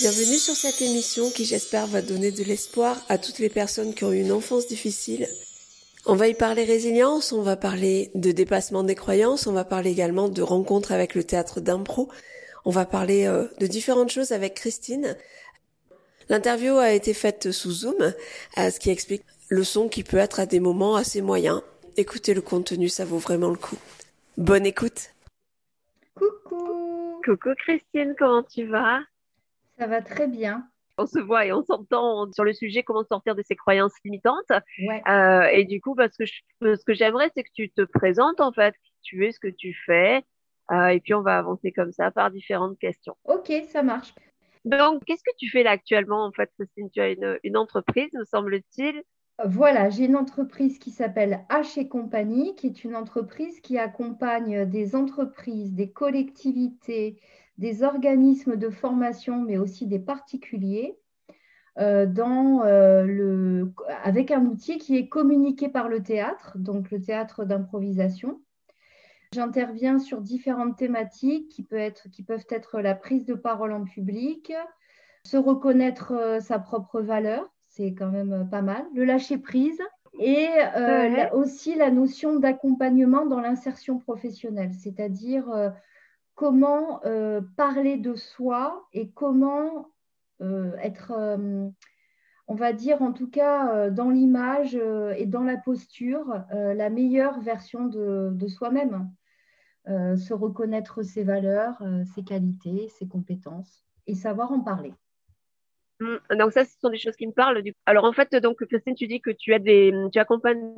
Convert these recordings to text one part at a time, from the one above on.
Bienvenue sur cette émission qui j'espère va donner de l'espoir à toutes les personnes qui ont eu une enfance difficile. On va y parler résilience, on va parler de dépassement des croyances, on va parler également de rencontres avec le théâtre d'impro, on va parler euh, de différentes choses avec Christine. L'interview a été faite sous Zoom, euh, ce qui explique le son qui peut être à des moments assez moyens. Écoutez le contenu, ça vaut vraiment le coup. Bonne écoute. Coucou. Coucou Christine, comment tu vas? Ça va très bien. On se voit et on s'entend sur le sujet comment sortir de ses croyances limitantes. Ouais. Euh, et du coup, parce que je- ce que j'aimerais, c'est que tu te présentes en fait, qui tu es, ce que tu fais. Euh, et puis on va avancer comme ça par différentes questions. Ok, ça marche. Donc, qu'est-ce que tu fais là actuellement en fait, Christine? Tu as une, une entreprise, me semble-t-il. Voilà, j'ai une entreprise qui s'appelle H et compagnie, qui est une entreprise qui accompagne des entreprises, des collectivités, des organismes de formation, mais aussi des particuliers, euh, dans, euh, le, avec un outil qui est communiqué par le théâtre, donc le théâtre d'improvisation. J'interviens sur différentes thématiques qui, peut être, qui peuvent être la prise de parole en public, se reconnaître euh, sa propre valeur, c'est quand même pas mal, le lâcher prise et euh, Ouais. la- aussi la notion d'accompagnement dans l'insertion professionnelle, c'est-à-dire comment euh, parler de soi et comment euh, être, euh, on va dire en tout cas dans l'image et dans la posture, la meilleure version de, soi-même. Se reconnaître ses valeurs, ses qualités, ses compétences et savoir en parler. Mm, Donc ça, ce sont des choses qui me parlent. Alors en fait, donc Christine, tu dis que tu tu accompagnes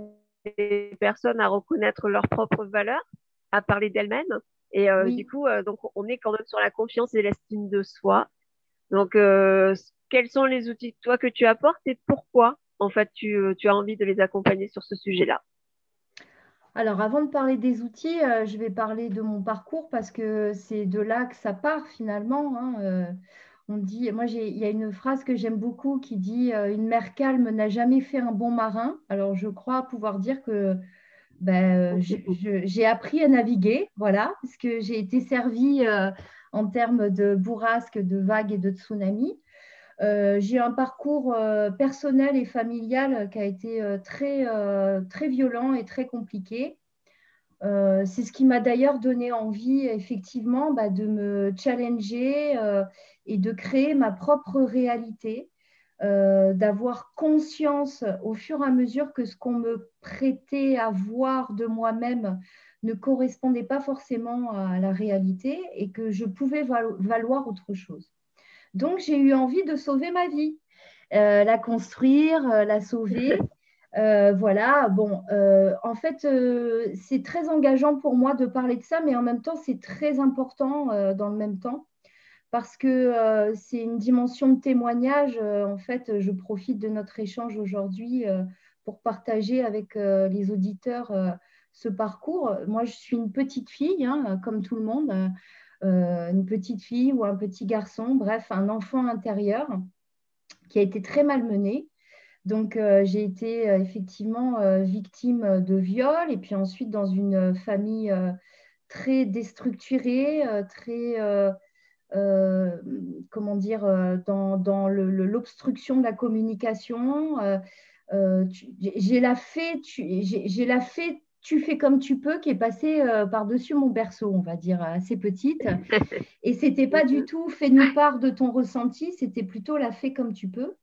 des personnes à reconnaître leurs propres valeurs, à parler d'elles-mêmes. Et euh, Oui. du coup, euh, donc on est quand même sur la confiance et l'estime de soi. Donc, euh, quels sont les outils toi que tu apportes et pourquoi en fait tu, tu as envie de les accompagner sur ce sujet-là? Alors, avant de parler des outils, euh, je vais parler de mon parcours parce que c'est de là que ça part finalement. hein. Euh, on dit, moi, il y a une phrase que j'aime beaucoup qui dit euh, Une mer calme n'a jamais fait un bon marin. Alors, je crois pouvoir dire que ben, j'ai appris à naviguer, voilà, parce que j'ai été servie euh, en termes de bourrasques, de vagues et de tsunamis. Euh, j'ai un parcours euh, personnel et familial qui a été euh, très, très violent et très compliqué. C'est ce qui m'a d'ailleurs donné envie, effectivement, bah, de me challenger et de créer ma propre réalité, euh, d'avoir conscience au fur et à mesure que ce qu'on me prêtait à voir de moi-même ne correspondait pas forcément à la réalité et que je pouvais valo- valoir autre chose. Donc, j'ai eu envie de sauver ma vie, euh, la construire, euh, la sauver. Voilà, bon, en fait, c'est très engageant pour moi de parler de ça, mais en même temps, c'est très important dans le même temps parce que euh, c'est une dimension de témoignage. Euh, en fait, je profite de notre échange aujourd'hui euh, pour partager avec les auditeurs ce parcours. Moi, je suis une petite fille, hein, comme tout le monde, une petite fille ou un petit garçon, bref, un enfant intérieur qui a été très malmené. Donc, j'ai été effectivement victime de viol et puis ensuite dans une famille très déstructurée, très, euh, comment dire, euh, dans, dans l'obstruction de la communication. Euh, j'ai la fée, tu- j'ai la fée, tu fais comme tu peux, qui est passée euh, par-dessus mon berceau, on va dire, assez petite. Et c'était pas du tout fais-nous part de ton ressenti, c'était plutôt la fais comme tu peux.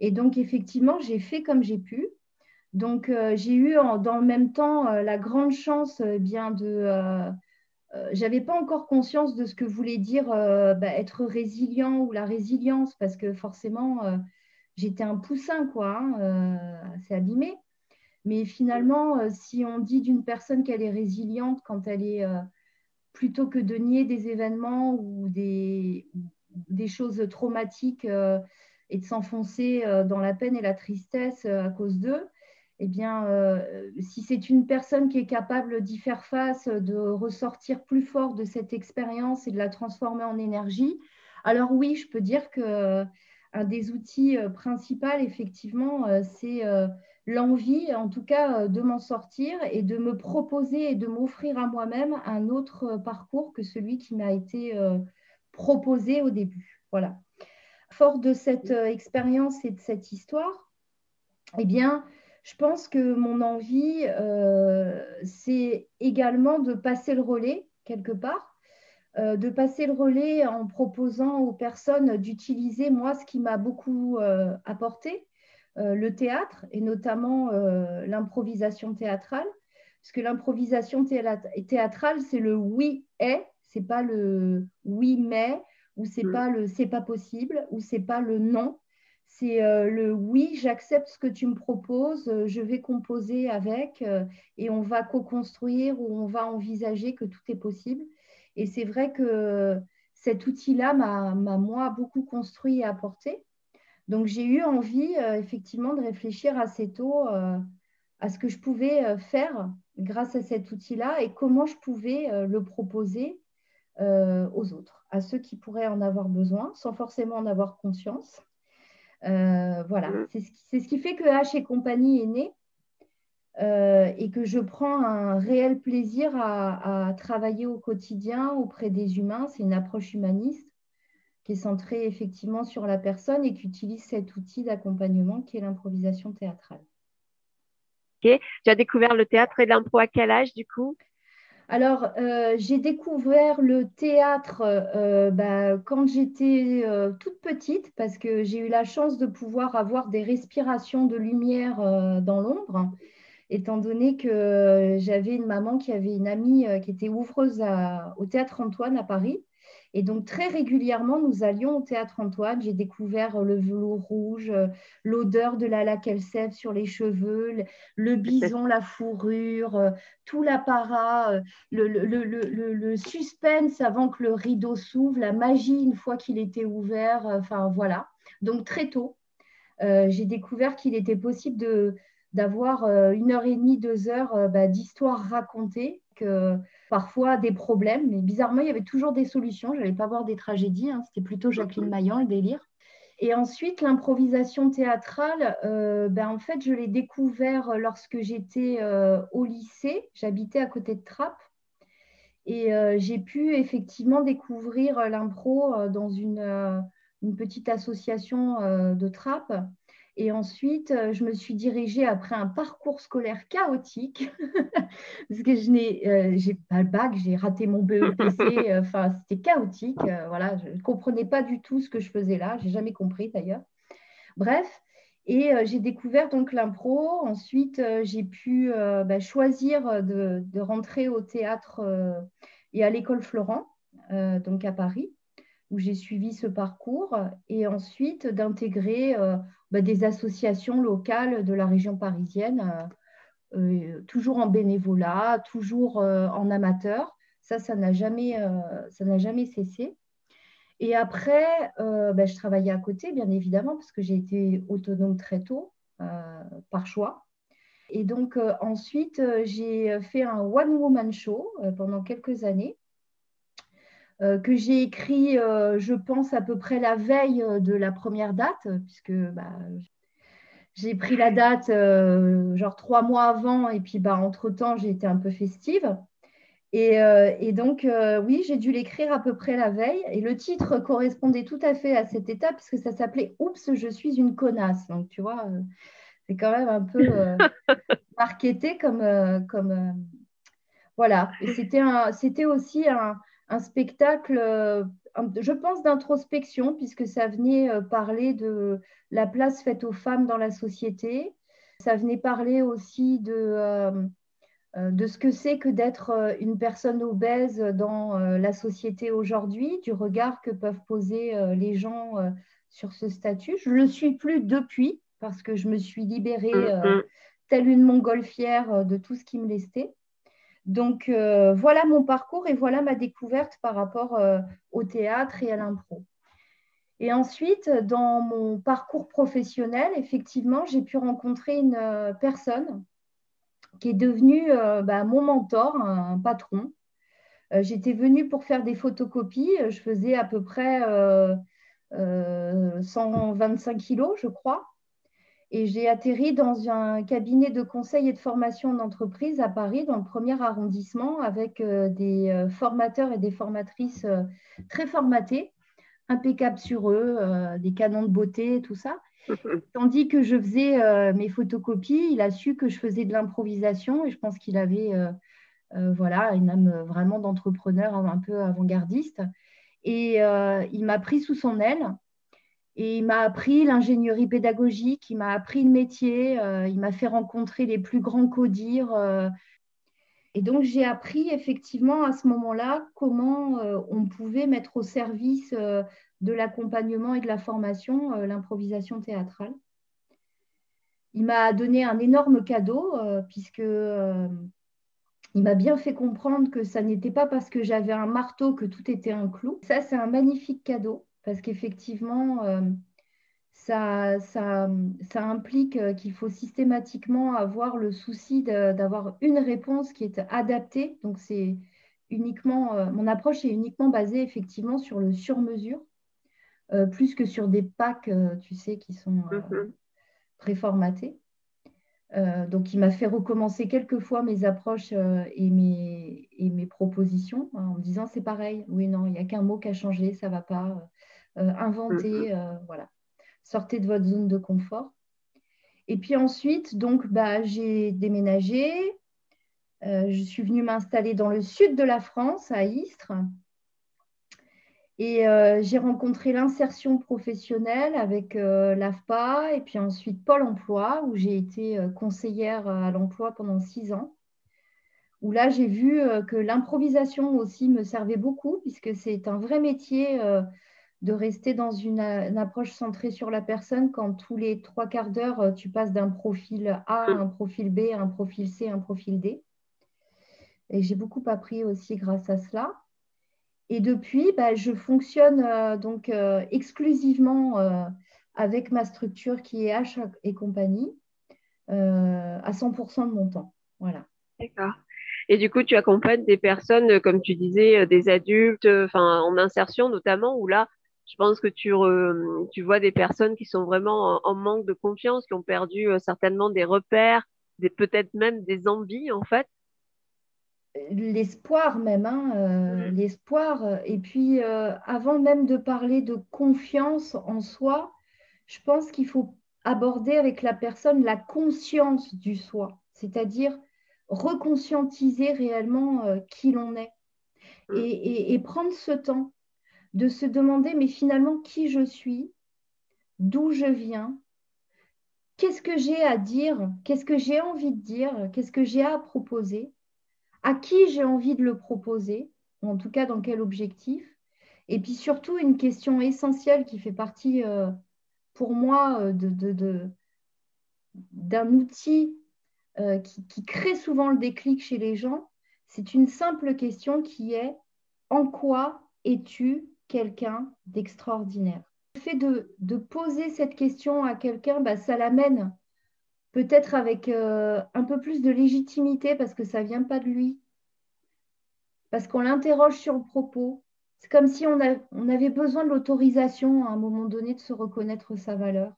Et donc, effectivement, j'ai fait comme j'ai pu. Donc, j'ai eu en- dans le même temps la grande chance bien de. Euh, j'avais pas encore conscience de ce que voulait dire euh, bah, être résilient ou la résilience, parce que forcément, euh, j'étais un poussin, quoi, hein, assez abîmé. Mais finalement, si on dit d'une personne qu'elle est résiliente quand elle est, plutôt que de nier des événements ou des, choses traumatiques et de s'enfoncer dans la peine et la tristesse à cause d'eux, eh bien, euh, si c'est une personne qui est capable d'y faire face, de ressortir plus fort de cette expérience et de la transformer en énergie, alors oui, je peux dire que euh, un des outils euh, principaux, effectivement, c'est l'envie, en tout cas, de m'en sortir et de me proposer et de m'offrir à moi-même un autre parcours que celui qui m'a été proposé au début. Voilà. Fort de cette expérience et de cette histoire, eh bien, je pense que mon envie, c'est également de passer le relais quelque part euh, de passer le relais en proposant aux personnes d'utiliser, moi, ce qui m'a beaucoup euh, apporté, euh, le théâtre et notamment l'improvisation théâtrale. Parce que l'improvisation théâtrale, c'est le oui est, c'est pas le oui mais, ou c'est mm. pas le c'est pas possible, ou c'est pas le non. C'est le oui, j'accepte ce que tu me proposes, je vais composer avec et on va co-construire ou on va envisager que tout est possible. Et c'est vrai que cet outil-là m'a, moi, beaucoup construit et apporté. Donc, j'ai eu envie, euh, effectivement, de réfléchir assez tôt euh, à ce que je pouvais euh, faire grâce à cet outil-là et comment je pouvais le proposer aux autres, à ceux qui pourraient en avoir besoin, sans forcément en avoir conscience. Voilà, mmh. c'est ce, qui, c'est ce qui fait que H et compagnie est né. Euh, et que je prends un réel plaisir à, travailler au quotidien auprès des humains. C'est une approche humaniste qui est centrée effectivement sur la personne et qui utilise cet outil d'accompagnement qui est l'improvisation théâtrale. Ok, tu as découvert le théâtre et l'impro à quel âge du coup? Alors, euh, j'ai découvert le théâtre euh, bah, quand j'étais toute petite parce que j'ai eu la chance de pouvoir avoir des respirations de lumière dans l'ombre étant donné que j'avais une maman qui avait une amie euh, qui était ouvreuse au Théâtre Antoine à Paris. Et donc, très régulièrement, nous allions au Théâtre Antoine. J'ai découvert le velours rouge, euh, l'odeur de la laque sève sur les cheveux, le bison, la fourrure, euh, tout l'apparat, le, le, suspense avant que le rideau s'ouvre, la magie une fois qu'il était ouvert. Enfin, voilà. Donc, très tôt, j'ai découvert qu'il était possible de, d'avoir euh, une heure et demie, deux heures euh, bah, d'histoire racontée, que parfois des problèmes, mais bizarrement, il y avait toujours des solutions. Je n'allais pas voir des tragédies, hein. c'était plutôt Jacqueline Maillan, le délire. Et ensuite, l'improvisation théâtrale, euh, ben, en fait, je l'ai découvert lorsque j'étais au lycée. J'habitais à côté de Trappes. Et j'ai pu effectivement découvrir l'impro dans une, une, petite association de Trappes et ensuite, euh, je me suis dirigée après un parcours scolaire chaotique, parce que je n'ai euh, pas le bac, j'ai raté mon BEPC, euh, enfin, c'était chaotique. voilà, je ne comprenais pas du tout ce que je faisais là, j'ai jamais compris d'ailleurs. Bref, et j'ai découvert donc l'impro. Ensuite, j'ai pu bah, choisir de, de, rentrer au théâtre et à l'école Florent, donc à Paris où j'ai suivi ce parcours et ensuite d'intégrer euh, bah, des associations locales de la région parisienne, euh, euh, toujours en bénévolat, toujours en amateur. Ça, ça n'a jamais, jamais cessé. Et après, bah, je travaillais à côté, bien évidemment, parce que j'ai été autonome très tôt, par choix. Et donc, ensuite, j'ai fait un one-woman show pendant quelques années que j'ai écrit, euh, je pense, à peu près la veille euh, de la première date, puisque bah, j'ai pris la date genre trois mois avant, et puis bah, entre-temps, j'ai été un peu festive. Et, donc, oui, j'ai dû l'écrire à peu près la veille. Et le titre correspondait tout à fait à cette étape, parce que ça s'appelait Oups, je suis une connasse. Donc, tu vois, c'est quand même un peu marketé comme. comme voilà. Et c'était aussi un, un spectacle, euh, je pense, d'introspection, puisque ça venait euh, parler de la place faite aux femmes dans la société. Ça venait parler aussi de, euh, de ce que c'est que d'être une personne obèse dans la société aujourd'hui, du regard que peuvent poser les gens sur ce statut. Je ne le suis plus depuis, parce que je me suis libérée, mm-hmm. telle une montgolfière, de tout ce qui me lestait. Donc euh, voilà mon parcours et voilà ma découverte par rapport euh, au théâtre et à l'impro. Et ensuite, dans mon parcours professionnel, effectivement, j'ai pu rencontrer une euh, personne qui est devenue bah, mon mentor, un, patron. J'étais venue pour faire des photocopies. Je faisais à peu près 125 kilos, je crois. Et j'ai atterri dans un cabinet de conseil et de formation d'entreprise à Paris, dans le premier arrondissement, avec euh, des euh, formateurs et des formatrices euh, très formatés impeccables sur eux, des canons de beauté, tout ça. Tandis que je faisais mes photocopies, il a su que je faisais de l'improvisation et je pense qu'il avait voilà, une âme vraiment d'entrepreneur un peu avant-gardiste. Et il m'a pris sous son aile et il m'a appris l'ingénierie pédagogique, il m'a appris le métier, euh, il m'a fait rencontrer les plus grands codires. Euh. et donc, j'ai appris effectivement à ce moment-là comment euh, on pouvait mettre au service de l'accompagnement et de la formation l'improvisation théâtrale. Il m'a donné un énorme cadeau puisque il m'a bien fait comprendre que ça n'était pas parce que j'avais un marteau que tout était un clou. Ça, c'est un magnifique cadeau parce qu'effectivement, euh, ça, ça, implique euh, qu'il faut systématiquement avoir le souci d'avoir une réponse qui est adaptée. Donc, c'est uniquement, euh, mon approche est uniquement basée effectivement sur le sur-mesure, plus que sur des packs, tu sais, qui sont mhm. Préformatés. donc, il m'a fait recommencer quelques fois mes approches et, mes, et mes propositions hein, en me disant c'est pareil, oui, non, il n'y a qu'un mot qui a changé, ça ne va pas. Euh, inventer, euh, voilà. Sortez de votre zone de confort. Et puis ensuite, donc, bah, j'ai déménagé. Euh, je suis venue m'installer dans le sud de la France, à Istres. Et j'ai rencontré l'insertion professionnelle avec l'AFPA et puis ensuite Pôle emploi, où j'ai été conseillère à l'emploi pendant six ans. Où là, j'ai vu que l'improvisation aussi me servait beaucoup, puisque c'est un vrai métier de rester dans une, approche centrée sur la personne quand tous les trois quarts d'heure, euh, tu passes d'un profil A à un profil B, un profil C, à un profil D. Et j'ai beaucoup appris aussi grâce à cela. Et depuis, bah, je fonctionne euh, donc euh, exclusivement avec ma structure qui est H et compagnie à 100% de mon temps. Voilà. D'accord. Et du coup, tu accompagnes des personnes, comme tu disais, des adultes, en insertion notamment, où là, je pense que tu, vois des personnes qui sont vraiment en, manque de confiance, qui ont perdu euh, certainement des repères, des, peut-être même des envies en fait. L'espoir même, hein, euh, mmh. l'espoir. Et puis, euh, avant même de parler de confiance en soi, je pense qu'il faut aborder avec la personne la conscience du soi, c'est-à-dire reconscientiser réellement qui l'on est mmh. et, prendre ce temps de se demander, mais finalement, qui je suis, d'où je viens, qu'est-ce que j'ai à dire, qu'est-ce que j'ai envie de dire, qu'est-ce que j'ai à proposer, à qui j'ai envie de le proposer, ou en tout cas dans quel objectif. Et puis surtout, une question essentielle qui fait partie euh, pour moi euh, d'un outil euh, qui, qui crée souvent le déclic chez les gens, c'est une simple question qui est en quoi es-tu quelqu'un d'extraordinaire? Le fait de, poser cette question à quelqu'un, bah, ça l'amène peut-être avec euh, un peu plus de légitimité parce que ça ne vient pas de lui, parce qu'on l'interroge sur le propos. C'est comme si on, avait besoin de l'autorisation à un moment donné de se reconnaître sa valeur.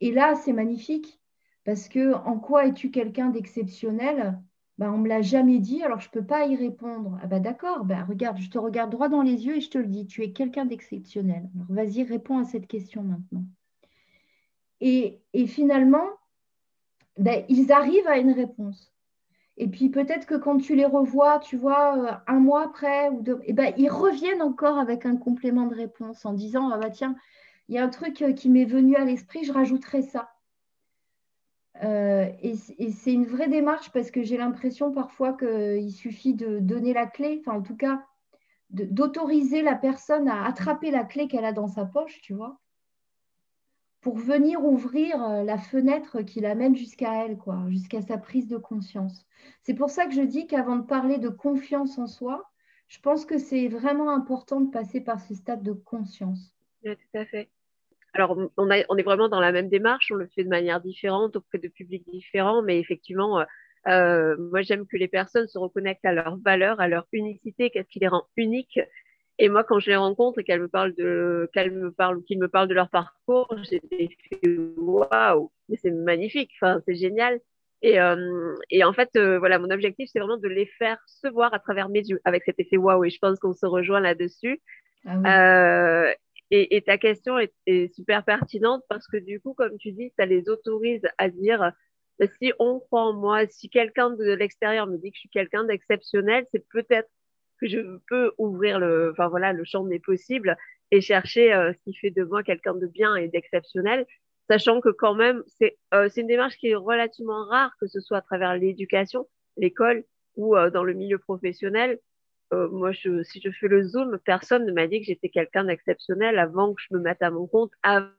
Et là, c'est magnifique parce que en quoi es-tu quelqu'un d'exceptionnel? Bah, on ne me l'a jamais dit, alors je ne peux pas y répondre. Ah bah d'accord, bah, regarde, je te regarde droit dans les yeux et je te le dis, tu es quelqu'un d'exceptionnel. Alors vas-y, réponds à cette question maintenant. Et, finalement, bah, ils arrivent à une réponse. Et puis peut-être que quand tu les revois, tu vois, euh, un mois après, ou deux, et ben, ils reviennent encore avec un complément de réponse en disant, ah bah tiens, il y a un truc euh, qui m'est venu à l'esprit, je rajouterai ça. Euh, et, c'est une vraie démarche parce que j'ai l'impression parfois qu'il suffit de donner la clé, enfin en tout cas d'autoriser la personne à attraper la clé qu'elle a dans sa poche, tu vois, pour venir ouvrir euh, la fenêtre qui l'amène jusqu'à elle, quoi, jusqu'à sa prise de conscience. C'est pour ça que je dis qu'avant de parler de confiance en soi, je pense que c'est vraiment important de passer par ce stade de conscience. Oui, tout à fait alors, on, est vraiment dans la même démarche, on le fait de manière différente auprès de publics différents, mais effectivement, euh, euh, moi, j'aime que les personnes se reconnectent à leur valeur, à leur unicité, qu'est-ce qui les rend uniques. Et moi, quand je les rencontre et qu'elles me parlent de, qu'elles me parlent ou qu'ils me parlent de leur parcours, j'ai fait waouh, mais c'est magnifique, enfin, c'est génial. Et, euh, et en fait, voilà, mon objectif, c'est vraiment de les faire se voir à travers mes yeux avec cet effet waouh. Et je pense qu'on se rejoint là-dessus. Ah et, ta question est, super pertinente parce que du coup, comme tu dis, ça les autorise à dire bah, si on croit en moi, si quelqu'un de l'extérieur me dit que je suis quelqu'un d'exceptionnel, c'est peut-être que je peux ouvrir le, enfin voilà, le champ des possibles et chercher euh, ce qui fait de moi quelqu'un de bien et d'exceptionnel, sachant que quand même c'est euh, une démarche qui est relativement rare, que ce soit à travers l'éducation, l'école ou euh, dans le milieu professionnel. moi, je, si je fais le zoom, personne ne m'a dit que j'étais quelqu'un d'exceptionnel avant que je me mette à mon compte, avant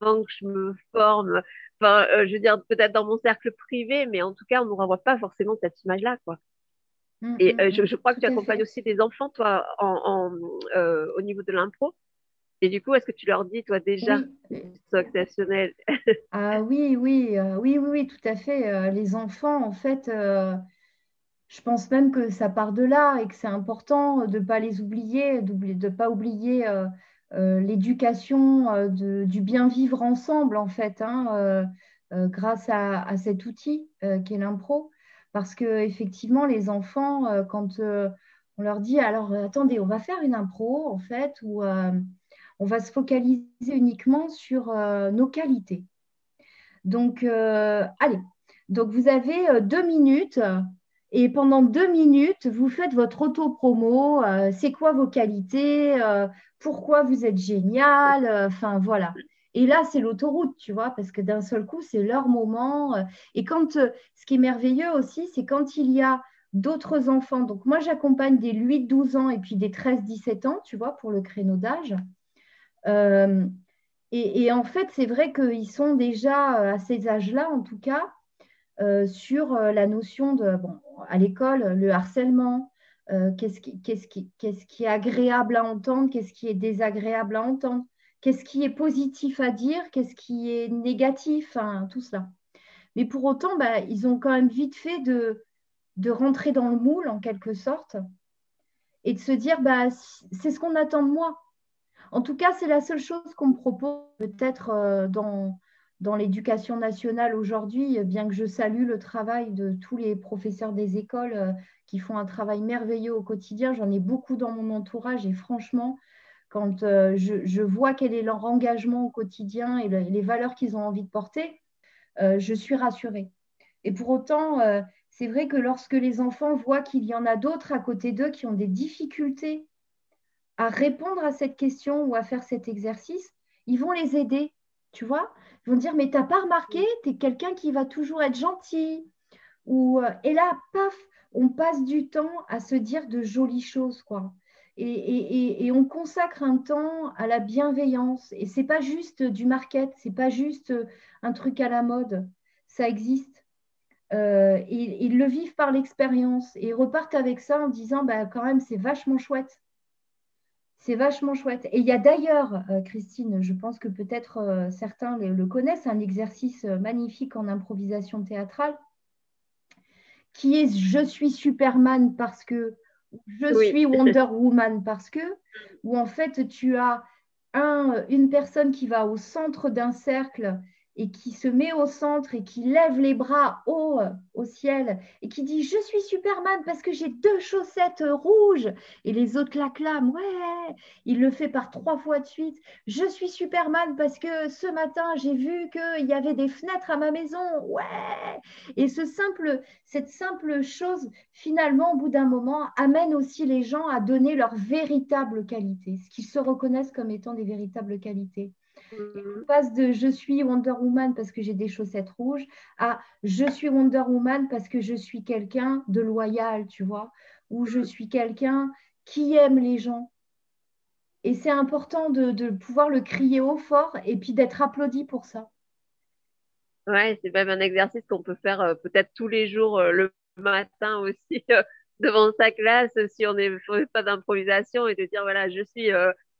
que je me forme. Enfin, je veux dire, peut-être dans mon cercle privé, mais en tout cas, on ne renvoie pas forcément cette image-là, quoi. Mmh, et mmh, je, mmh. je, crois que tu accompagnes aussi des enfants, toi, en, euh, au niveau de l'impro. Et du coup, est-ce que tu leur dis, toi, déjà, oui. exceptionnels Ah oui, oui, euh, oui, oui, oui, tout à fait. Euh, les enfants, en fait, je pense même que ça part de là et que c'est important de ne pas les oublier, de ne pas oublier l'éducation du bien vivre ensemble, en fait, hein, grâce à, à, cet outil qu'est l'impro. Parce que effectivement, les enfants, euh, quand euh, on leur dit alors euh, attendez, on va faire une impro en fait où on va se focaliser uniquement sur nos qualités. Donc, allez, donc vous avez deux minutes et pendant deux minutes, vous faites votre auto-promo. c'est quoi vos qualités Pourquoi vous êtes génial Enfin, voilà. Et là, c'est l'autoroute, tu vois, parce que d'un seul coup, c'est leur moment. Euh, et quand, euh, ce qui est merveilleux aussi, c'est quand il y a d'autres enfants. Donc, moi, j'accompagne des 8-12 ans et puis des 13-17 ans, tu vois, pour le créneau d'âge. Euh, et, en fait, c'est vrai qu'ils sont déjà à ces âges-là, en tout cas, sur la notion de, bon, à l'école, le harcèlement, qu'est-ce qui, est agréable à entendre, qu'est-ce qui est désagréable à entendre qu'est-ce qui est positif à dire, qu'est-ce qui est négatif, tout cela. Mais pour autant, bah, ils ont quand même vite fait de, rentrer dans le moule, en quelque sorte, et de se dire, bah, c'est ce qu'on attend de moi. En tout cas, c'est la seule chose qu'on me propose peut-être euh, dans, dans l'éducation nationale aujourd'hui, bien que je salue le travail de tous les professeurs des écoles euh, qui font un travail merveilleux au quotidien. J'en ai beaucoup dans mon entourage et franchement, quand euh, je, vois quel est leur engagement au quotidien et les valeurs qu'ils ont envie de porter, euh, je suis rassurée. Et pour autant, euh, c'est vrai que lorsque les enfants voient qu'il y en a d'autres à côté d'eux qui ont des difficultés à répondre à cette question ou à faire cet exercice, ils vont les aider, tu vois Ils vont dire, mais tu n'as pas remarqué, tu es quelqu'un qui va toujours être gentil. Ou, et là, paf, on passe du temps à se dire de jolies choses, quoi et, on consacre un temps à la bienveillance. Et c'est pas juste du market, c'est pas juste un truc à la mode. Ça existe. Euh, et, ils le vivent par l'expérience et repartent avec ça en disant bah, quand même c'est vachement chouette. C'est vachement chouette. Et il y a d'ailleurs, euh, Christine, je pense que peut-être euh, certains le, connaissent, un exercice magnifique en improvisation théâtrale qui est Je suis Superman parce que je suis Wonder Woman parce que, où en fait tu as un, une personne qui va au centre d'un cercle et qui se met au centre et qui lève les bras haut au ciel et qui dit Je suis Superman parce que j'ai deux chaussettes rouges. Et les autres l'acclament Ouais, il le fait par trois fois de suite. Je suis Superman parce que ce matin, j'ai vu qu'il y avait des fenêtres à ma maison. Ouais. Et ce simple, cette simple chose, finalement, au bout d'un moment, amène aussi les gens à donner leur véritable qualité, ce qu'ils se reconnaissent comme étant des véritables qualités. On passe de je suis Wonder Woman parce que j'ai des chaussettes rouges à je suis Wonder Woman parce que je suis quelqu'un de loyal, tu vois, ou je suis quelqu'un qui aime les gens. Et c'est important de, pouvoir le crier haut fort et puis d'être applaudi pour ça. Ouais, c'est même un exercice qu'on peut faire euh, peut-être tous les jours euh, le matin aussi euh, devant sa classe si on n'est pas d'improvisation et de dire voilà, je suis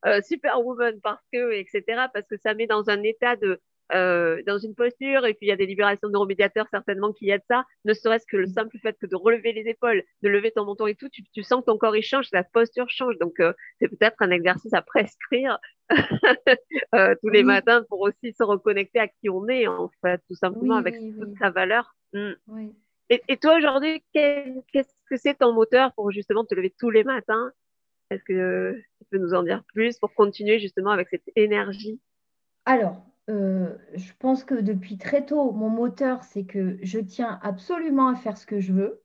euh, Superwoman parce que, etc. Parce que ça met dans un état de, euh, dans une posture, et puis il y a des libérations de neuromédiateurs certainement qui aident ça, ne serait-ce que le mm. simple fait que de relever les épaules, de lever ton menton et tout, tu, tu sens que ton corps il change, la posture change. Donc euh, c'est peut-être un exercice à prescrire euh, tous les matins pour aussi se reconnecter à qui on est en fait, tout simplement avec toute sa valeur. Mm. Et, et, toi aujourd'hui, qu'est-ce que c'est ton moteur pour justement te lever tous les matins Est-ce que tu peux nous en dire plus pour continuer justement avec cette énergie? Alors, euh, je pense que depuis très tôt, mon moteur, c'est que je tiens absolument à faire ce que je veux.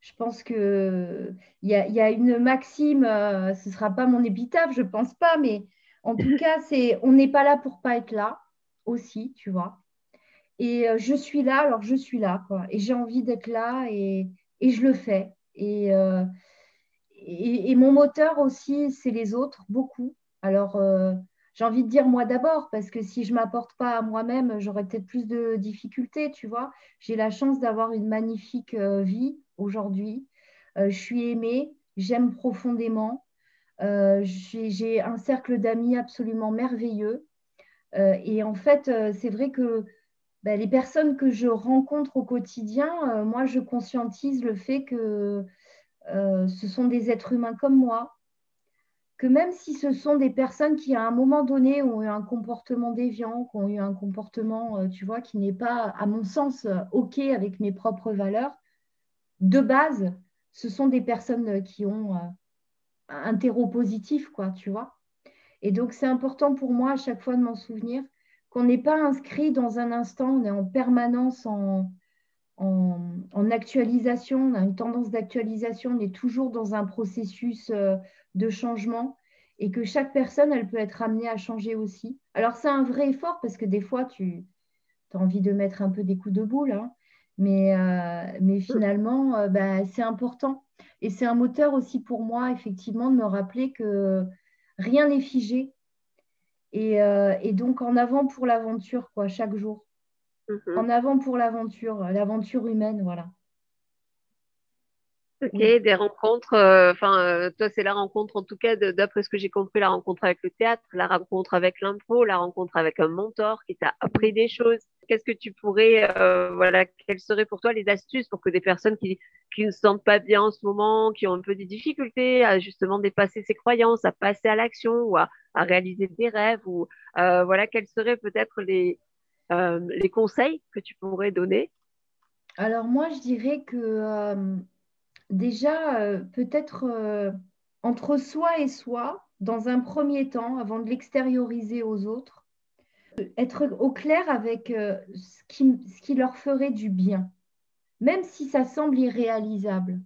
Je pense qu'il y, a, y a une maxime, euh, ce ne sera pas mon épitaphe, je ne pense pas, mais en tout cas, c'est on n'est pas là pour pas être là aussi, tu vois. Et euh, je suis là, alors je suis là, quoi. Et j'ai envie d'être là et, et, je le fais. Et, et, mon moteur aussi, c'est les autres, beaucoup. Alors, j'ai envie de dire moi d'abord, parce que si je ne m'apporte pas à moi-même, j'aurais peut-être plus de difficultés, tu vois. J'ai la chance d'avoir une magnifique euh, vie aujourd'hui. Euh, je suis aimée, j'aime profondément. Euh, j'ai un cercle d'amis absolument merveilleux. et en fait, c'est vrai que ben, les personnes que je rencontre au quotidien, moi, je conscientise le fait que ce sont des êtres humains comme moi, que même si ce sont des personnes qui, à un moment donné, ont eu un comportement déviant, qui ont eu un comportement, euh, tu vois, qui n'est pas, à mon sens, euh, OK avec mes propres valeurs, de base, ce sont des personnes euh, qui ont un terreau positif, quoi, tu vois. Et donc, c'est important pour moi à chaque fois de m'en souvenir qu'on n'est pas inscrit dans un instant, on est en permanence en, en, actualisation, on a une tendance d'actualisation, on est toujours dans un processus euh, de changement et que chaque personne, elle peut être amenée à changer aussi. Alors, c'est un vrai effort parce que des fois, tu as envie de mettre un peu des coups de boule, hein. mais, euh, mais finalement, euh, bah, c'est important. Et c'est un moteur aussi pour moi, effectivement, de me rappeler que rien n'est figé. Et, et, donc, en avant pour l'aventure, quoi, chaque jour. En avant pour l'aventure, l'aventure humaine, voilà. Ok, des rencontres. Euh, enfin, euh, toi, c'est la rencontre, en tout cas, d'après ce que j'ai compris, la rencontre avec le théâtre, la rencontre avec l'impro, la rencontre avec un mentor qui t'a appris des choses. Qu'est-ce que tu pourrais, euh, voilà, quelles seraient pour toi les astuces pour que des personnes qui, qui ne se sentent pas bien en ce moment, qui ont un peu des difficultés à justement dépasser ses croyances, à passer à l'action ou à, à, réaliser des rêves, ou voilà, quelles seraient peut-être les, euh, les conseils que tu pourrais donner? Alors moi, je dirais que euh, déjà, euh, peut-être entre soi et soi, dans un premier temps, avant de l'extérioriser aux autres, être au clair avec ce qui, ce qui leur ferait du bien, même si ça semble irréalisable.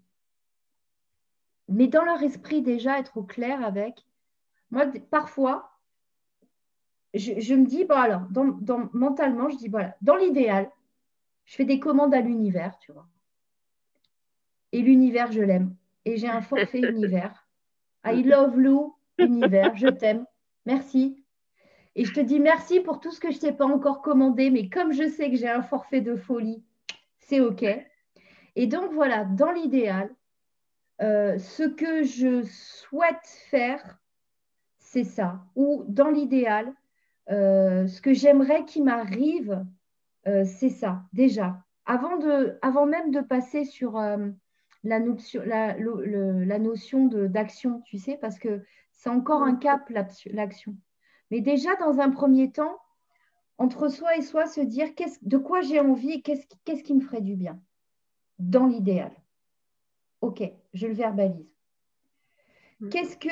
Mais dans leur esprit, déjà, être au clair avec. Moi, parfois, je, me dis, bon alors, dans, mentalement, je dis, voilà, dans l'idéal, je fais des commandes à l'univers, tu vois. Et l'univers, je l'aime. Et j'ai un forfait univers. I love Lou, univers, je t'aime. Merci. Et je te dis merci pour tout ce que je ne t'ai pas encore commandé, mais comme je sais que j'ai un forfait de folie, c'est OK. Et donc voilà, dans l'idéal, euh, ce que je souhaite faire, c'est ça. Ou dans l'idéal, euh, ce que j'aimerais qu'il m'arrive, euh, c'est ça, déjà. Avant, de, avant même de passer sur euh, la, notion, la, la notion d'action, tu sais, parce que c'est encore un cap, l'action. Mais déjà, dans un premier temps, entre soi et soi, se dire de quoi j'ai envie, qu'est-ce qu'est-ce qui me ferait du bien, dans l'idéal. Ok, je le verbalise. Mm. Qu'est-ce que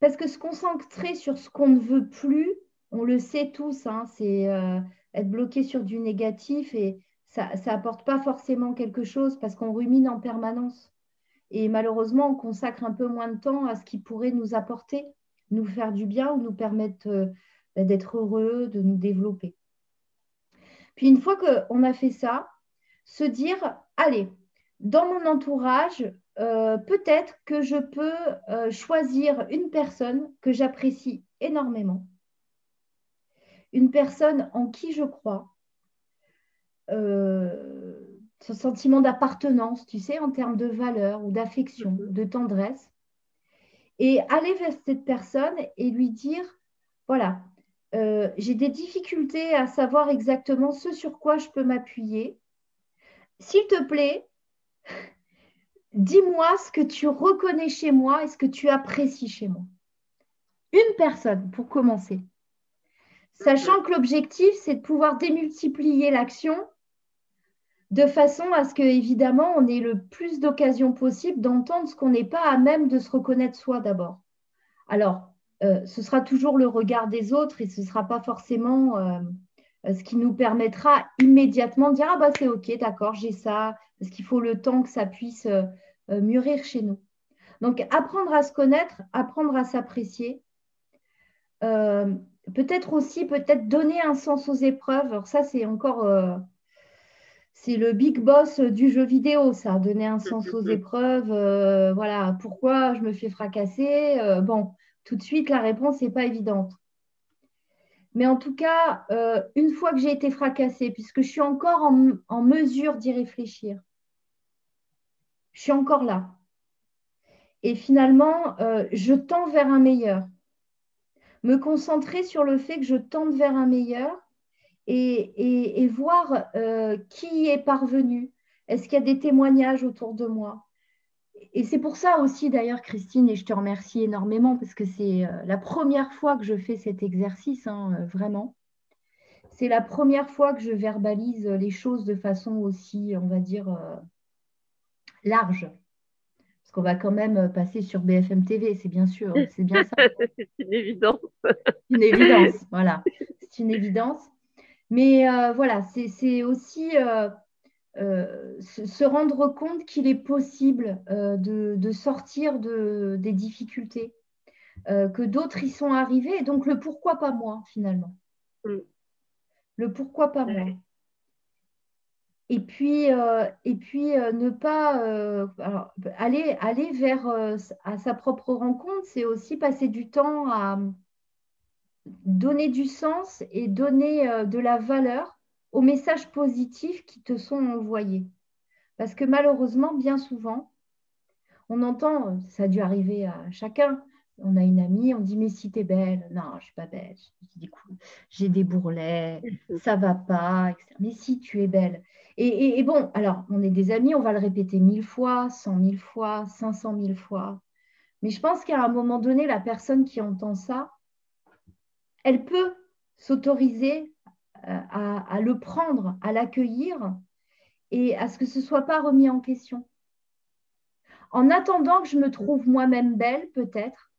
parce que se concentrer sur ce qu'on ne veut plus, on le sait tous, hein, c'est euh, être bloqué sur du négatif et ça n'apporte pas forcément quelque chose parce qu'on rumine en permanence. Et malheureusement, on consacre un peu moins de temps à ce qui pourrait nous apporter, nous faire du bien ou nous permettre euh, bah, d'être heureux, de nous développer. Puis une fois qu'on a fait ça, se dire, allez, dans mon entourage, euh, peut-être que je peux euh, choisir une personne que j'apprécie énormément, une personne en qui je crois, euh, ce sentiment d'appartenance, tu sais, en termes de valeur ou d'affection, de tendresse, et aller vers cette personne et lui dire, voilà, j'ai des difficultés à savoir exactement ce sur quoi je peux m'appuyer. S'il te plaît, dis-moi ce que tu reconnais chez moi et ce que tu apprécies chez moi. Une personne pour commencer. Sachant que l'objectif, c'est de pouvoir démultiplier l'action de façon à ce que, évidemment, on ait le plus d'occasions possible d'entendre ce qu'on n'est pas à même de se reconnaître soi d'abord. Alors, euh, ce sera toujours le regard des autres et ce ne sera pas forcément euh, ce qui nous permettra immédiatement de dire Ah, bah, c'est OK, d'accord, j'ai ça, parce qu'il faut le temps que ça puisse euh, mûrir chez nous. Donc, apprendre à se connaître, apprendre à s'apprécier. peut-être aussi, peut-être donner un sens aux épreuves. Alors, ça, c'est encore c'est le big boss du jeu vidéo, ça, donner un sens aux épreuves. voilà, pourquoi je me fais fracasser Bon, tout de suite, la réponse n'est pas évidente. Mais en tout cas, euh, une fois que j'ai été fracassée, puisque je suis encore en, mesure d'y réfléchir, je suis encore là. Et finalement, euh, je tends vers un meilleur. Me concentrer sur le fait que je tente vers un meilleur et, voir euh, qui est parvenu. Est-ce qu'il y a des témoignages autour de moi? Et c'est pour ça aussi, d'ailleurs, Christine, et je te remercie énormément parce que c'est euh, la première fois que je fais cet exercice, hein, euh, vraiment. C'est la première fois que je verbalise les choses de façon aussi, on va dire, large. Parce qu'on va quand même passer sur BFM TV, c'est bien sûr, c'est bien ça. c'est une évidence. une évidence, voilà. C'est une évidence. Mais voilà, c'est aussi euh, se, rendre compte qu'il est possible euh, de, sortir de, des difficultés, euh, que d'autres y sont arrivés, et donc le pourquoi pas moi finalement. Mm. Le pourquoi pas moi. Et puis, et puis ne pas aller, aller vers à sa propre rencontre, c'est aussi passer du temps à donner du sens et donner de la valeur aux messages positifs qui te sont envoyés. Parce que malheureusement, bien souvent, on entend, ça a dû arriver à chacun, on a une amie, on dit mais si t'es belle, non, je suis pas belle, j'ai des bourrelets, ça va pas, etc. Mais si tu es belle. Et, bon, alors on est des amis, on va le répéter mille fois, cent mille fois, cinq cent mille fois. Mais je pense qu'à un moment donné, la personne qui entend ça, elle peut s'autoriser euh, à, le prendre, à l'accueillir et à ce que ce ne soit pas remis en question. En attendant que je me trouve moi-même belle, peut-être,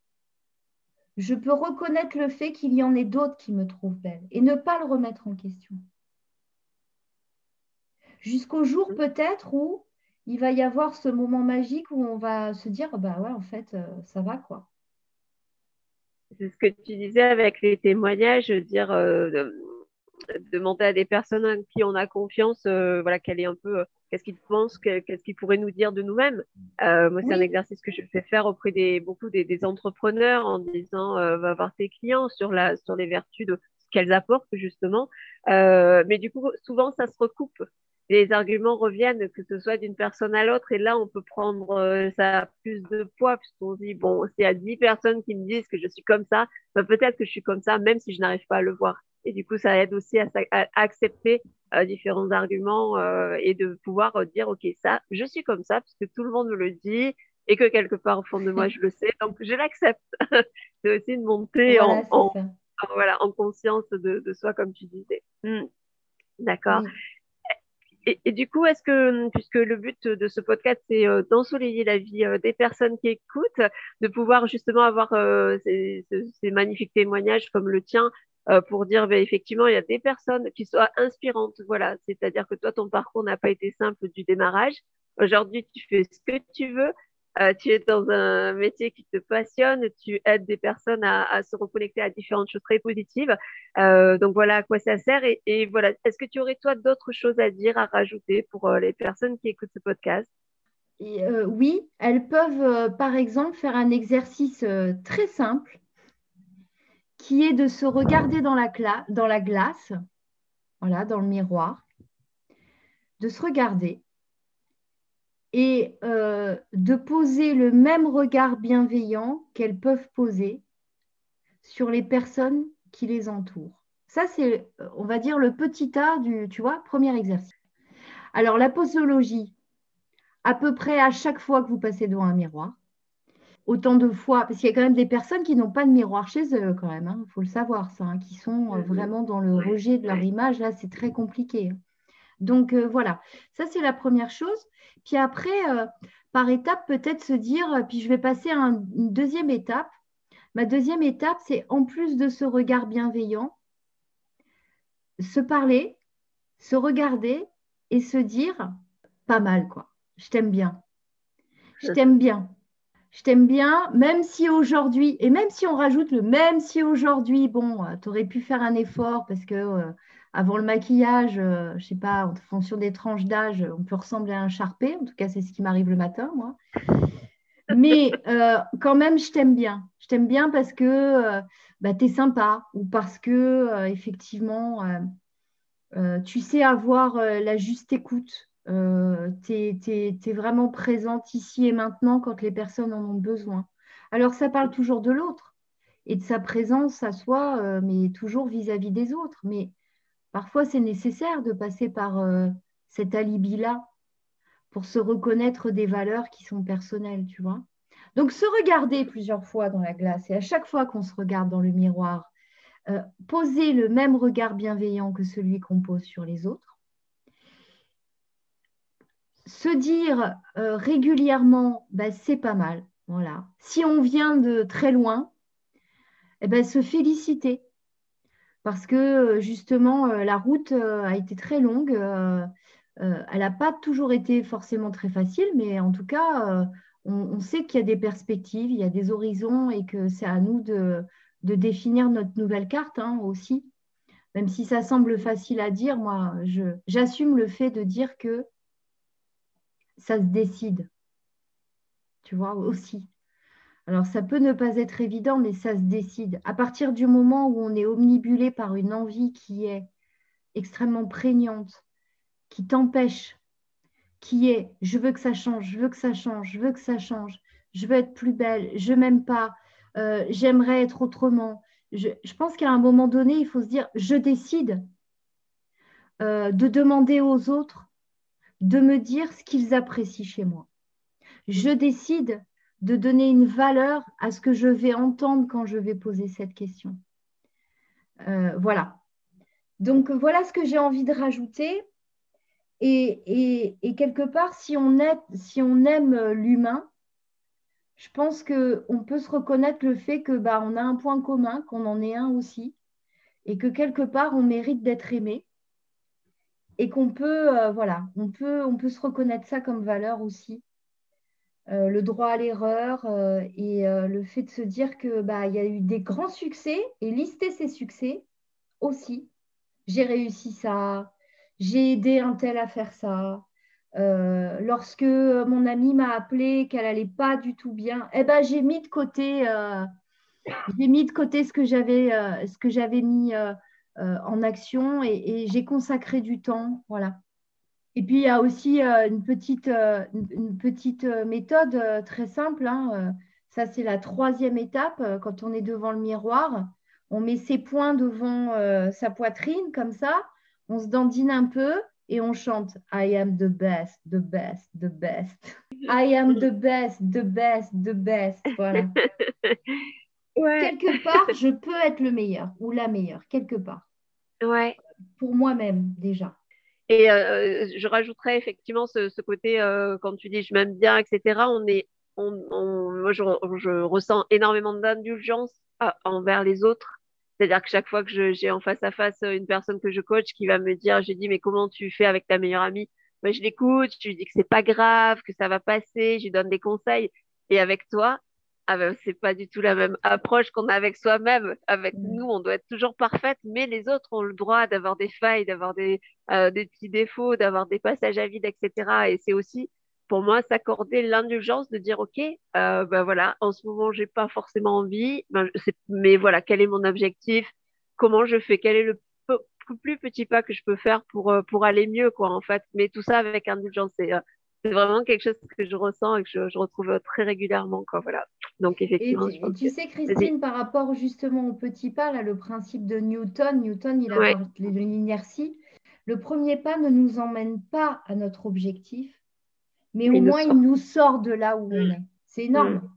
je peux reconnaître le fait qu'il y en ait d'autres qui me trouvent belle et ne pas le remettre en question. Jusqu'au jour peut-être où il va y avoir ce moment magique où on va se dire, bah ouais, en fait, euh, ça va quoi. C'est ce que tu disais avec les témoignages, dire, euh, demander à des personnes en qui on a confiance, euh, voilà, quelle est un peu, euh, qu'est-ce qu'ils pensent, qu'est-ce qu'ils pourraient nous dire de nous-mêmes. Moi, c'est un exercice que je fais faire auprès des beaucoup des, entrepreneurs en disant, va voir tes clients sur la sur les vertus de ce qu'elles apportent justement. mais du coup, souvent, ça se recoupe. Les arguments reviennent, que ce soit d'une personne à l'autre, et là, on peut prendre ça plus de poids, puisqu'on se dit, bon, s'il y a dix personnes qui me disent que je suis comme ça, bah, peut-être que je suis comme ça, même si je n'arrive pas à le voir. Et du coup, ça aide aussi à, accepter euh, différents arguments euh, et de pouvoir euh, dire, OK, ça, je suis comme ça, parce que tout le monde me le dit et que quelque part au fond de moi, je le sais, donc je l'accepte. c'est aussi une montée en, voilà, en conscience de, soi, comme tu disais. Hmm. D'accord. Et, du coup, est-ce que, puisque le but de ce podcast, c'est d'ensoleiller la vie des personnes qui écoutent, de pouvoir justement avoir ces, magnifiques témoignages comme le tien, euh, pour dire ben, effectivement il y a des personnes qui soient inspirantes voilà. C'est-à-dire que toi ton parcours n'a pas été simple du démarrage. Aujourd'hui tu fais ce que tu veux euh, tu es dans un métier qui te passionne tu aides des personnes à, se reconnecter à différentes choses très positives. Euh, donc voilà à quoi ça sert et, voilà. Est-ce que tu aurais toi d'autres choses à dire à rajouter pour les personnes qui écoutent ce podcast? Oui, elles peuvent par exemple faire un exercice très simple qui est de se regarder dans la, dans la glace, voilà, dans le miroir, de se regarder et euh, de poser le même regard bienveillant qu'elles peuvent poser sur les personnes qui les entourent. Ça, c'est, on va dire, le petit A du, tu vois, premier exercice. Alors, la posologie, à peu près à chaque fois que vous passez devant un miroir, autant de fois, parce qu'il y a quand même des personnes qui n'ont pas de miroir chez eux quand même, il hein, faut le savoir ça, hein, qui sont euh, vraiment dans le rejet de leur image, là c'est très compliqué. Hein. Donc voilà, ça c'est la première chose. Puis après, par étape, peut-être se dire, puis je vais passer à une deuxième étape. Ma deuxième étape, c'est en plus de ce regard bienveillant, se parler, se regarder et se dire, pas mal quoi, je t'aime bien, je t'aime bien, je t'aime bien, même si aujourd'hui, et même si on rajoute le même si aujourd'hui, bon, tu aurais pu faire un effort parce que euh, avant le maquillage, euh, je sais pas, en fonction des tranches d'âge, on peut ressembler à un charpé. En tout cas, c'est ce qui m'arrive le matin, moi. Mais euh, quand même, je t'aime bien. Je t'aime bien parce que euh, bah, tu es sympa ou parce que, effectivement, tu sais avoir la juste écoute. tu es, vraiment présente ici et maintenant quand les personnes en ont besoin. Alors, ça parle toujours de l'autre et de sa présence à soi, mais toujours vis-à-vis -vis des autres. Mais Parfois, c'est nécessaire de passer par euh, cet alibi-là pour se reconnaître des valeurs qui sont personnelles, tu vois. Donc, se regarder plusieurs fois dans la glace et à chaque fois qu'on se regarde dans le miroir, euh, poser le même regard bienveillant que celui qu'on pose sur les autres. Se dire euh, régulièrement, bah, c'est pas mal. Voilà. Si on vient de très loin, eh ben, se féliciter parce que euh, justement, euh, la route euh, a été très longue. elle n'a pas toujours été forcément très facile, mais en tout cas, on, sait qu'il y a des perspectives, il y a des horizons et que c'est à nous de, définir notre nouvelle carte hein, aussi. Même si ça semble facile à dire, moi, j'assume le fait de dire que ça se décide. Tu vois, aussi. Alors ça peut ne pas être évident, mais ça se décide. À partir du moment où on est omnibulé par une envie qui est extrêmement prégnante, qui t'empêche, qui est je veux que ça change, je veux que ça change, je veux que ça change, je veux être plus belle, je m'aime pas, euh, j'aimerais être autrement. Je, pense qu'à un moment donné, il faut se dire je décide euh, de demander aux autres de me dire ce qu'ils apprécient chez moi. Je décide de donner une valeur à ce que je vais entendre quand je vais poser cette question. Euh, voilà. Donc voilà ce que j'ai envie de rajouter. Et, quelque part, si on, aime l'humain, je pense qu'on peut se reconnaître le fait que bah, on a un point commun, qu'on en est un aussi, et que quelque part, on mérite d'être aimé. Et qu'on peut, euh, voilà, on peut se reconnaître ça comme valeur aussi. Euh, le droit à l'erreur euh, et euh, le fait de se dire que bah, y a eu des grands succès et lister ces succès aussi. J'ai réussi ça, j'ai aidé un tel à faire ça. lorsque mon amie m'a appelé qu'elle allait pas du tout bien, eh ben, j'ai mis de côté, ce que j'avais mis en action et, et j'ai consacré du temps, voilà. Et puis, il y a aussi euh, une petite, euh, une petite euh, méthode très simple. Hein, ça, c'est la troisième étape. Quand on est devant le miroir, on met ses poings devant sa poitrine, comme ça. On se dandine un peu et on chante I am the best, the best, the best. I am the best, the best, the best. Voilà. Quelque part, je peux être le meilleur ou la meilleure, quelque part. Ouais. Pour moi-même, déjà. Et euh, je rajouterais effectivement ce, côté, euh, quand tu dis je m'aime bien, etc., on est, on, moi, je, ressens énormément d'indulgence envers les autres. C'est-à-dire que chaque fois que j'ai en face à face une personne que je coach qui va me dire, j'ai dit, mais comment tu fais avec ta meilleure amie? Moi, Je l'écoute, je lui dis que c'est pas grave, que ça va passer, je lui donne des conseils. Et avec toi, ah ben, c'est pas du tout la même approche qu'on a avec soi-même. Avec nous, on doit être toujours parfaite, mais les autres ont le droit d'avoir des failles, d'avoir des, euh, des petits défauts, d'avoir des passages à vide, etc. Et c'est aussi, pour moi, s'accorder l'indulgence de dire, OK, euh, ben voilà, en ce moment, j'ai pas forcément envie, ben, mais voilà, quel est mon objectif? Comment je fais? Quel est le plus petit pas que je peux faire pour, euh, pour aller mieux, quoi, en fait? Mais tout ça avec indulgence. C'est vraiment quelque chose que je ressens et que je, retrouve très régulièrement. Quoi, voilà. Donc, effectivement. Et tu, sais, Christine, par rapport justement au petit pas, là, le principe de Newton, Newton, il a de l'inertie. Le premier pas ne nous emmène pas à notre objectif, mais au moins il nous sort de là où on mm. est. C'est énorme. Mm.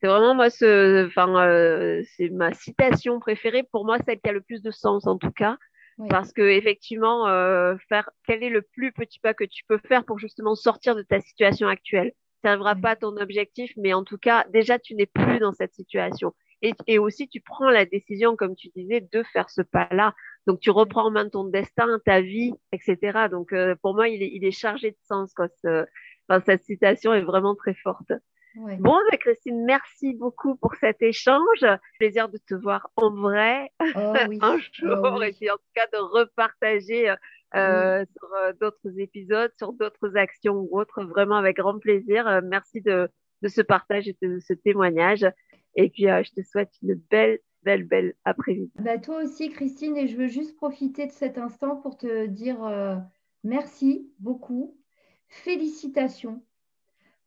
C'est vraiment moi, ce, enfin, euh, c'est ma citation préférée. Pour moi, celle qui a le plus de sens en tout cas. Parce que effectivement, euh, faire quel est le plus petit pas que tu peux faire pour justement sortir de ta situation actuelle? Tu n'arriveras pas à ton objectif, mais en tout cas, déjà, tu n'es plus dans cette situation. Et, et, aussi, tu prends la décision, comme tu disais, de faire ce pas-là. Donc, tu reprends en main ton destin, ta vie, etc. Donc, euh, pour moi, il est, il est, chargé de sens. Quoi, ce, enfin, cette citation est vraiment très forte. Bon, bah, Christine, merci beaucoup pour cet échange. Plaisir de te voir en vrai oh un oh jour et puis en tout cas de repartager euh, sur euh, d'autres épisodes, sur d'autres actions ou autres, vraiment avec grand plaisir. Euh, merci de, de ce partage et de ce témoignage. Et puis, je te souhaite une belle, belle, belle après-midi. Bah, toi aussi, Christine, et je veux juste profiter de cet instant pour te dire merci beaucoup. Félicitations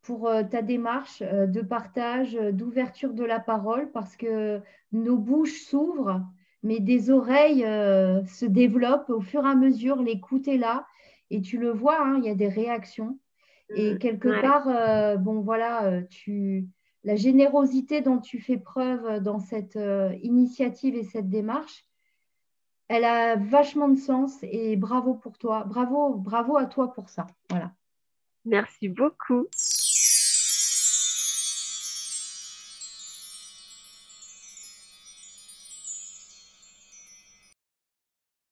pour euh, ta démarche euh, de partage, euh, d'ouverture de la parole, parce que nos bouches s'ouvrent, mais des oreilles se développent au fur et à mesure, l'écoute est là, et tu le vois, hein, il y a des réactions. Et mmh, quelque part, bon voilà, tu, la générosité dont tu fais preuve dans cette initiative et cette démarche, elle a vachement de sens et bravo pour toi, bravo, bravo à toi pour ça. Voilà. Merci beaucoup.